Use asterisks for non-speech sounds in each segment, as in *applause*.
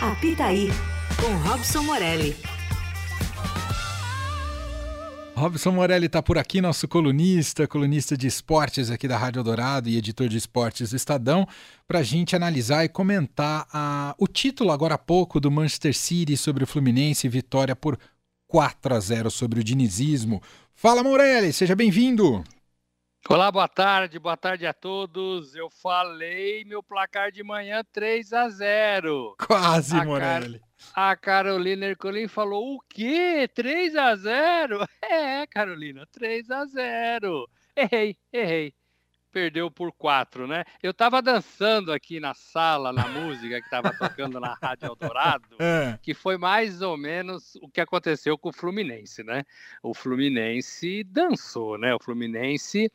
Apita aí, com Robson Morelli. Robson Morelli está por aqui, nosso colunista, colunista de esportes aqui da Rádio Dourado e editor de esportes do Estadão, para a gente analisar e comentar a, o título agora há pouco do Manchester City sobre o Fluminense, vitória por 4 a 0 sobre o dinizismo. Fala Morelli, seja bem-vindo. Olá, boa tarde, boa tarde a todos. Eu falei meu placar de manhã 3 a 0. Quase, a Morelli. Car... A Carolina Ercolim falou: "O quê? 3 a 0?" *laughs* É, Carolina, 3 a 0. Errei, errei. Perdeu por 4, né? Eu tava dançando aqui na sala, na música que tava tocando na Rádio Eldorado, *laughs* é. que foi mais ou menos o que aconteceu com o Fluminense, né? O Fluminense dançou, né? O Fluminense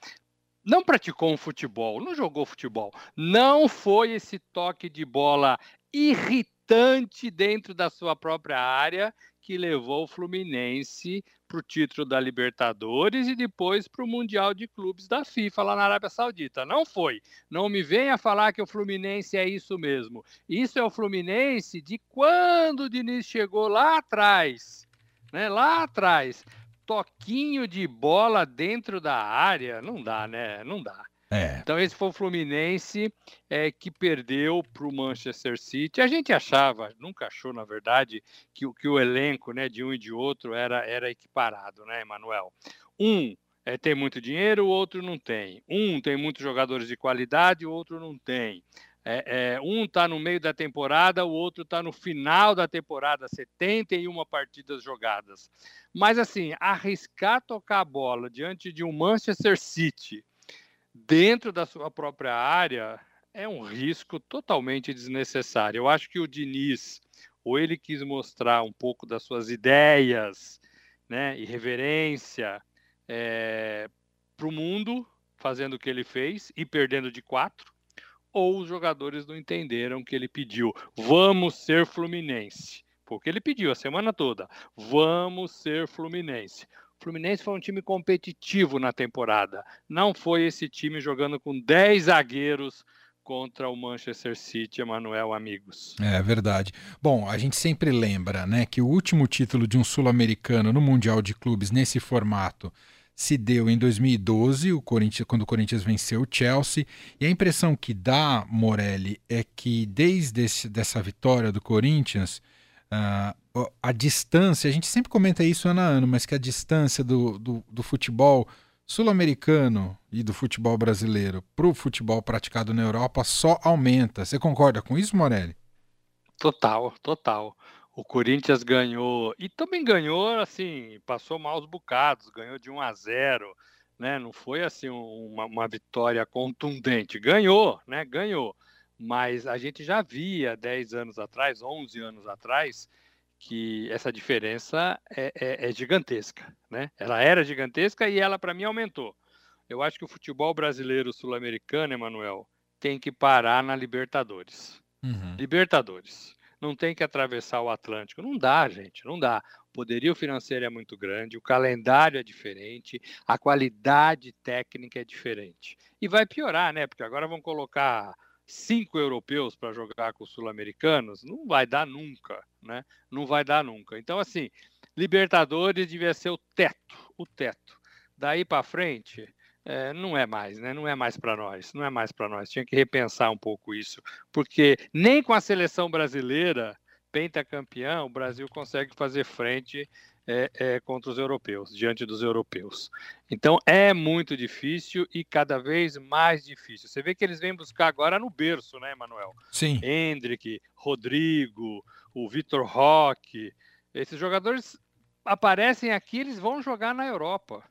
não praticou um futebol, não jogou futebol. Não foi esse toque de bola irritante dentro da sua própria área que levou o Fluminense para o título da Libertadores e depois para o Mundial de Clubes da FIFA lá na Arábia Saudita. Não foi. Não me venha falar que o Fluminense é isso mesmo. Isso é o Fluminense de quando o Diniz chegou lá atrás. Né? Lá atrás toquinho de bola dentro da área, não dá, né? Não dá. É. Então esse foi o Fluminense é, que perdeu para o Manchester City. A gente achava, nunca achou na verdade, que, que o elenco né, de um e de outro era, era equiparado, né, Emanuel? Um é, tem muito dinheiro, o outro não tem. Um tem muitos jogadores de qualidade, o outro não tem. É, é, um está no meio da temporada, o outro está no final da temporada, 71 partidas jogadas. Mas, assim, arriscar tocar a bola diante de um Manchester City dentro da sua própria área é um risco totalmente desnecessário. Eu acho que o Diniz, ou ele quis mostrar um pouco das suas ideias, né, e reverência é, para o mundo, fazendo o que ele fez e perdendo de quatro ou os jogadores não entenderam que ele pediu. Vamos ser Fluminense. Foi o que ele pediu a semana toda. Vamos ser Fluminense. Fluminense foi um time competitivo na temporada. Não foi esse time jogando com 10 zagueiros contra o Manchester City, Emanuel, amigos. É verdade. Bom, a gente sempre lembra, né, que o último título de um sul-americano no Mundial de Clubes nesse formato se deu em 2012, o Corinthians, quando o Corinthians venceu o Chelsea. E a impressão que dá, Morelli, é que desde esse, dessa vitória do Corinthians, uh, a distância, a gente sempre comenta isso ano a ano, mas que a distância do, do, do futebol sul-americano e do futebol brasileiro para o futebol praticado na Europa só aumenta. Você concorda com isso, Morelli? Total, total. O Corinthians ganhou e também ganhou assim, passou maus bocados, ganhou de 1 a 0, né? Não foi assim uma, uma vitória contundente. Ganhou, né? Ganhou. Mas a gente já via 10 anos atrás, 11 anos atrás, que essa diferença é, é, é gigantesca, né? Ela era gigantesca e ela para mim aumentou. Eu acho que o futebol brasileiro sul-americano, Emanuel, tem que parar na Libertadores. Uhum. Libertadores não tem que atravessar o Atlântico. Não dá, gente, não dá. O poderio financeiro é muito grande, o calendário é diferente, a qualidade técnica é diferente. E vai piorar, né? Porque agora vão colocar cinco europeus para jogar com os sul-americanos, não vai dar nunca, né? Não vai dar nunca. Então, assim, Libertadores devia ser o teto, o teto. Daí para frente, é, não é mais, né? Não é mais para nós, não é mais para nós. Tinha que repensar um pouco isso, porque nem com a seleção brasileira pentacampeã o Brasil consegue fazer frente é, é, contra os europeus, diante dos europeus. Então é muito difícil e cada vez mais difícil. Você vê que eles vêm buscar agora no berço, né, Manuel? Sim. Hendrick, Rodrigo, o Vitor Roque, esses jogadores aparecem aqui, eles vão jogar na Europa.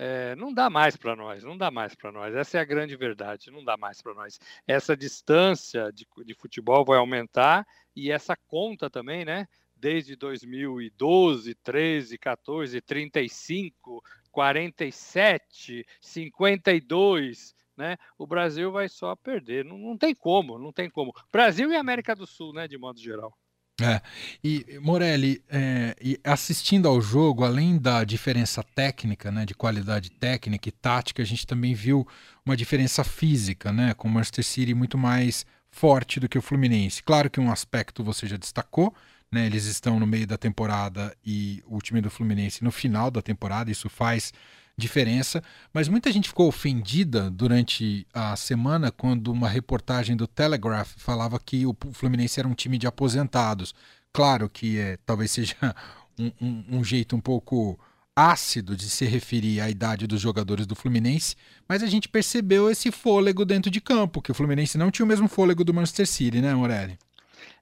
É, não dá mais para nós, não dá mais para nós. Essa é a grande verdade, não dá mais para nós. Essa distância de, de, futebol vai aumentar e essa conta também, né? Desde 2012, 13, 14, 35, 47, 52, né? O Brasil vai só perder. Não, não tem como, não tem como. Brasil e América do Sul, né? De modo geral. É, e Morelli, é, e assistindo ao jogo, além da diferença técnica, né, de qualidade técnica e tática, a gente também viu uma diferença física, né, com o Manchester City muito mais forte do que o Fluminense. Claro que um aspecto você já destacou, né? Eles estão no meio da temporada e o time do Fluminense no final da temporada, isso faz diferença, mas muita gente ficou ofendida durante a semana quando uma reportagem do Telegraph falava que o Fluminense era um time de aposentados. Claro que é, talvez seja *laughs* um, um, um jeito um pouco ácido de se referir à idade dos jogadores do Fluminense, mas a gente percebeu esse fôlego dentro de campo, que o Fluminense não tinha o mesmo fôlego do Manchester City, né, Morelli?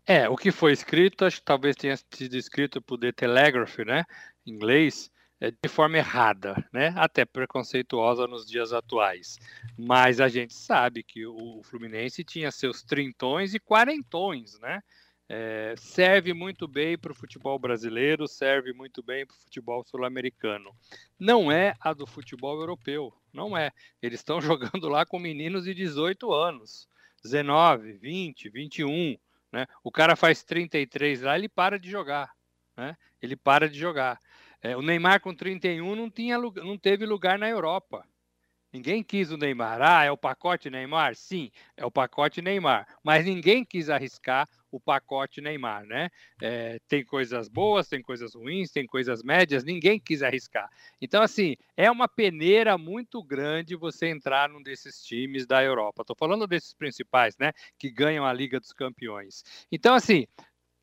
É, o que foi escrito, acho que talvez tenha sido escrito por The Telegraph, né, em inglês, é, de forma errada, né, até preconceituosa nos dias atuais. Mas a gente sabe que o Fluminense tinha seus trintões e quarentões, né, é, serve muito bem para o futebol brasileiro, serve muito bem para o futebol sul-americano. Não é a do futebol europeu, não é. Eles estão *laughs* jogando lá com meninos de 18 anos, 19, 20, 21. Né? O cara faz 33 lá, ele para de jogar. Né? Ele para de jogar. É, o Neymar com 31 não, tinha, não teve lugar na Europa. Ninguém quis o Neymar. Ah, é o pacote Neymar? Sim, é o pacote Neymar. Mas ninguém quis arriscar o pacote Neymar, né? É, tem coisas boas, tem coisas ruins, tem coisas médias, ninguém quis arriscar. Então, assim, é uma peneira muito grande você entrar num desses times da Europa. Estou falando desses principais, né? Que ganham a Liga dos Campeões. Então, assim,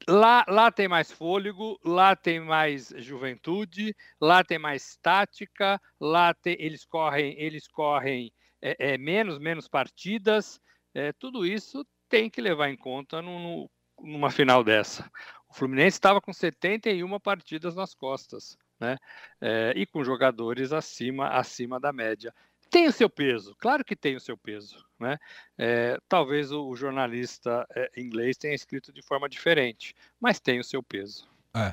Lá, lá tem mais fôlego, lá tem mais juventude, lá tem mais tática, lá tem, eles correm, eles correm é, é, menos, menos partidas. É, tudo isso tem que levar em conta no, numa final dessa. O Fluminense estava com 71 partidas nas costas, né? É, e com jogadores acima, acima da média tem o seu peso, claro que tem o seu peso. Né? É, talvez o, o jornalista é, inglês tenha escrito de forma diferente, mas tem o seu peso. É.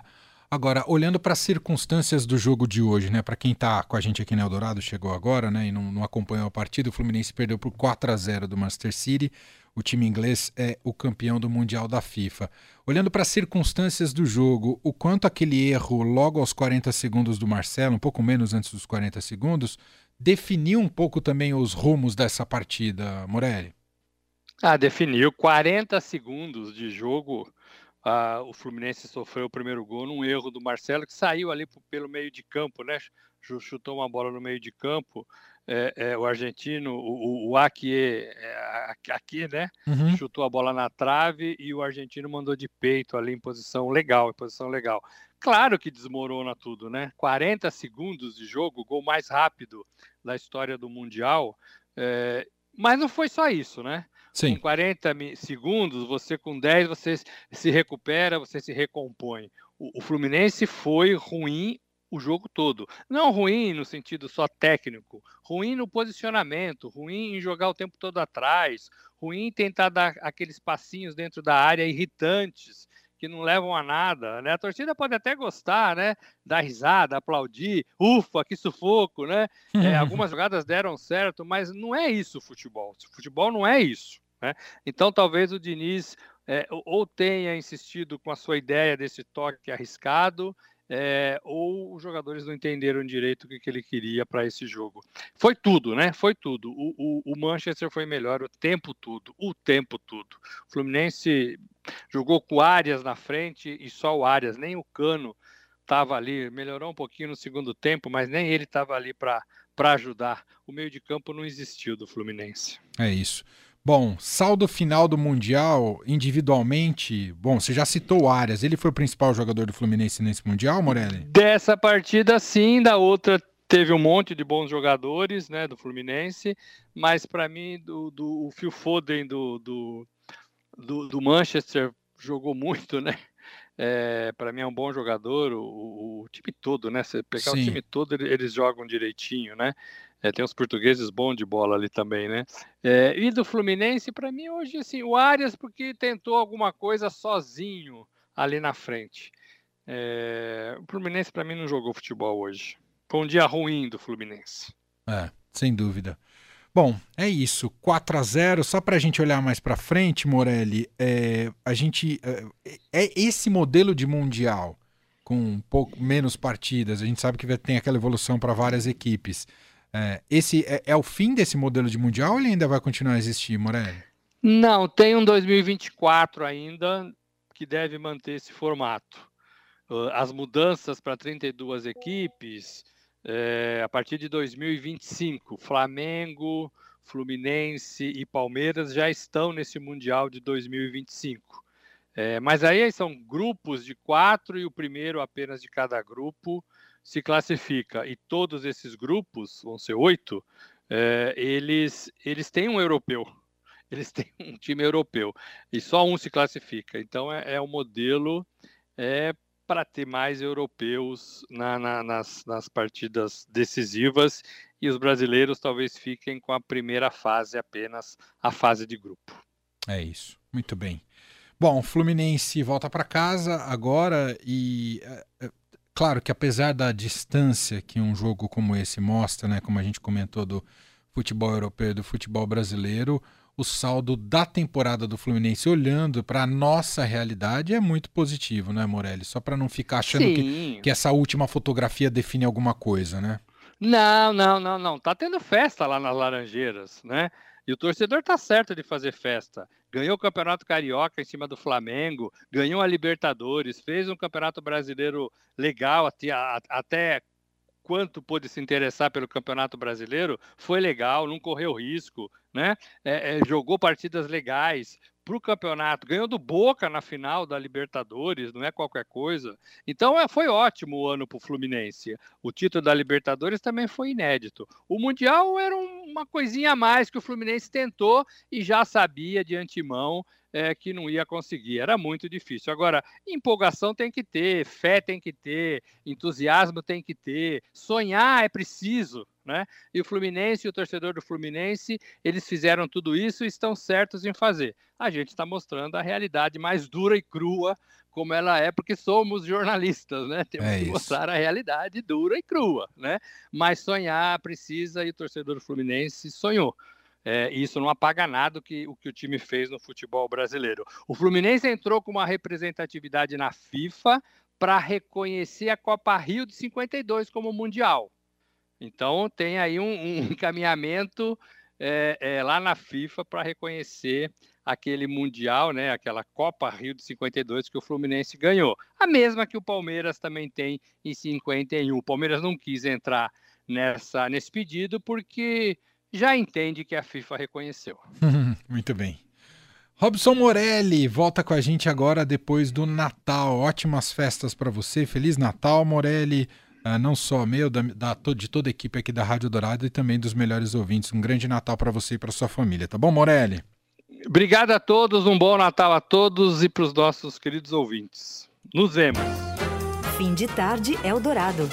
Agora, olhando para as circunstâncias do jogo de hoje, né? Para quem está com a gente aqui no Eldorado, chegou agora, né? E não, não acompanhou a partida, o Fluminense perdeu por 4 a 0 do Manchester City. O time inglês é o campeão do Mundial da FIFA. Olhando para as circunstâncias do jogo, o quanto aquele erro logo aos 40 segundos do Marcelo, um pouco menos antes dos 40 segundos, definiu um pouco também os rumos dessa partida, Morelli? Ah, definiu 40 segundos de jogo. Ah, o Fluminense sofreu o primeiro gol num erro do Marcelo, que saiu ali pelo meio de campo, né? Chutou uma bola no meio de campo. É, é, o argentino, o, o é, aqui, né? Uhum. Chutou a bola na trave e o argentino mandou de peito ali em posição legal, em posição legal. Claro que desmorona tudo, né? 40 segundos de jogo, gol mais rápido da história do Mundial. É... Mas não foi só isso, né? Sim. Em 40 segundos, você com 10, você se recupera, você se recompõe. O, o Fluminense foi ruim o jogo todo. Não ruim no sentido só técnico, ruim no posicionamento, ruim em jogar o tempo todo atrás, ruim em tentar dar aqueles passinhos dentro da área irritantes que não levam a nada, né? A torcida pode até gostar, né? Dar risada, aplaudir, ufa, que sufoco, né? É, *laughs* algumas jogadas deram certo, mas não é isso o futebol. O futebol não é isso, né? Então talvez o Diniz é, ou tenha insistido com a sua ideia desse toque arriscado, é, ou os jogadores não entenderam direito o que, que ele queria para esse jogo. Foi tudo, né? Foi tudo. O, o, o, Manchester foi melhor o tempo todo, o tempo todo. O Fluminense jogou com o Arias na frente e só o Arias, nem o Cano estava ali. Melhorou um pouquinho no segundo tempo, mas nem ele estava ali para ajudar. O meio de campo não existiu do Fluminense. É isso. Bom, saldo final do Mundial, individualmente. Bom, você já citou o Arias, ele foi o principal jogador do Fluminense nesse Mundial, Morelli? Dessa partida, sim, da outra teve um monte de bons jogadores, né, do Fluminense, mas para mim, do, do, o Phil Foden do, do, do, do Manchester jogou muito, né? É, para mim é um bom jogador, o, o, time todo, né? Você pegar Sim. o time todo, eles jogam direitinho, né? É, tem os portugueses bons de bola ali também, né? É, e do Fluminense, para mim, hoje, assim, o Arias, porque tentou alguma coisa sozinho ali na frente. É, o Fluminense, para mim, não jogou futebol hoje. Foi um dia ruim do Fluminense. É, sem dúvida. Bom, é isso. 4 a 0 Só para a gente olhar mais para frente, Morelli, é, a gente. É, é, esse modelo de Mundial, com um pouco menos partidas, a gente sabe que tem aquela evolução para várias equipes. É, esse é, é, o fim desse modelo de mundial ou ele ainda vai continuar a existir, Morelli? Não, tem um 2024 ainda que deve manter esse formato. As mudanças para 32 equipes é, a partir de 2025, Flamengo, Fluminense e Palmeiras já estão nesse Mundial de 2025. É, mas aí são grupos de quatro e o primeiro apenas de cada grupo se classifica. E todos esses grupos, vão ser oito, é, eles, eles têm um europeu. *laughs* Eles têm um time europeu. E só um se classifica. Então é, é um modelo é, para ter mais europeus na, na, nas, nas partidas decisivas e os brasileiros talvez fiquem com a primeira fase apenas, a fase de grupo. É isso. Muito bem. Bom, Fluminense volta para casa agora e é, é, claro que apesar da distância que um jogo como esse mostra, né, como a gente comentou do futebol europeu e do futebol brasileiro, o saldo da temporada do Fluminense olhando para a nossa realidade é muito positivo, né, Morelli? Só para não ficar achando que, que essa última fotografia define alguma coisa, né? Não, não, não, não. Tá tendo festa lá nas Laranjeiras, né? E o torcedor tá certo de fazer festa. Ganhou o Campeonato Carioca em cima do Flamengo, ganhou a Libertadores, fez um Campeonato Brasileiro legal até, até quanto pôde se interessar pelo Campeonato Brasileiro, foi legal, não correu risco, né? É, é, jogou partidas legais, para o campeonato, ganhou do Boca na final da Libertadores, não é qualquer coisa. Então é, foi ótimo o ano para o Fluminense. O título da Libertadores também foi inédito. O Mundial era uma coisinha a mais que o Fluminense tentou e já sabia de antemão é, que não ia conseguir. Era muito difícil. Agora, empolgação tem que ter, fé tem que ter, entusiasmo tem que ter, sonhar é preciso. Né? E o Fluminense e o torcedor do Fluminense, eles fizeram tudo isso e estão certos em fazer. A gente está mostrando a realidade mais dura e crua como ela é, porque somos jornalistas, né? Temos é que mostrar a realidade dura e crua, né? Mas sonhar precisa e o torcedor do Fluminense sonhou. É, isso não apaga nada que, o que o time fez no futebol brasileiro. O Fluminense entrou com uma representatividade na FIFA para reconhecer a Copa Rio de 52 como mundial. Então tem aí um, um *laughs* encaminhamento é, é, lá na FIFA para reconhecer aquele mundial, né, aquela Copa Rio de 52 que o Fluminense ganhou. A mesma que o Palmeiras também tem em 51. O Palmeiras não quis entrar nessa nesse pedido porque já entende que a FIFA reconheceu. *laughs* Muito bem. Robson Morelli volta com a gente agora depois do Natal. Ótimas festas para você. Feliz Natal, Morelli. Uh, não só meu, da, da, de toda a equipe aqui da Rádio Dourado e também dos melhores ouvintes. Um grande Natal para você e para sua família, tá bom, Morelli? Obrigado a todos, um bom Natal a todos e para os nossos queridos ouvintes. Nos vemos. Fim de tarde, Eldorado.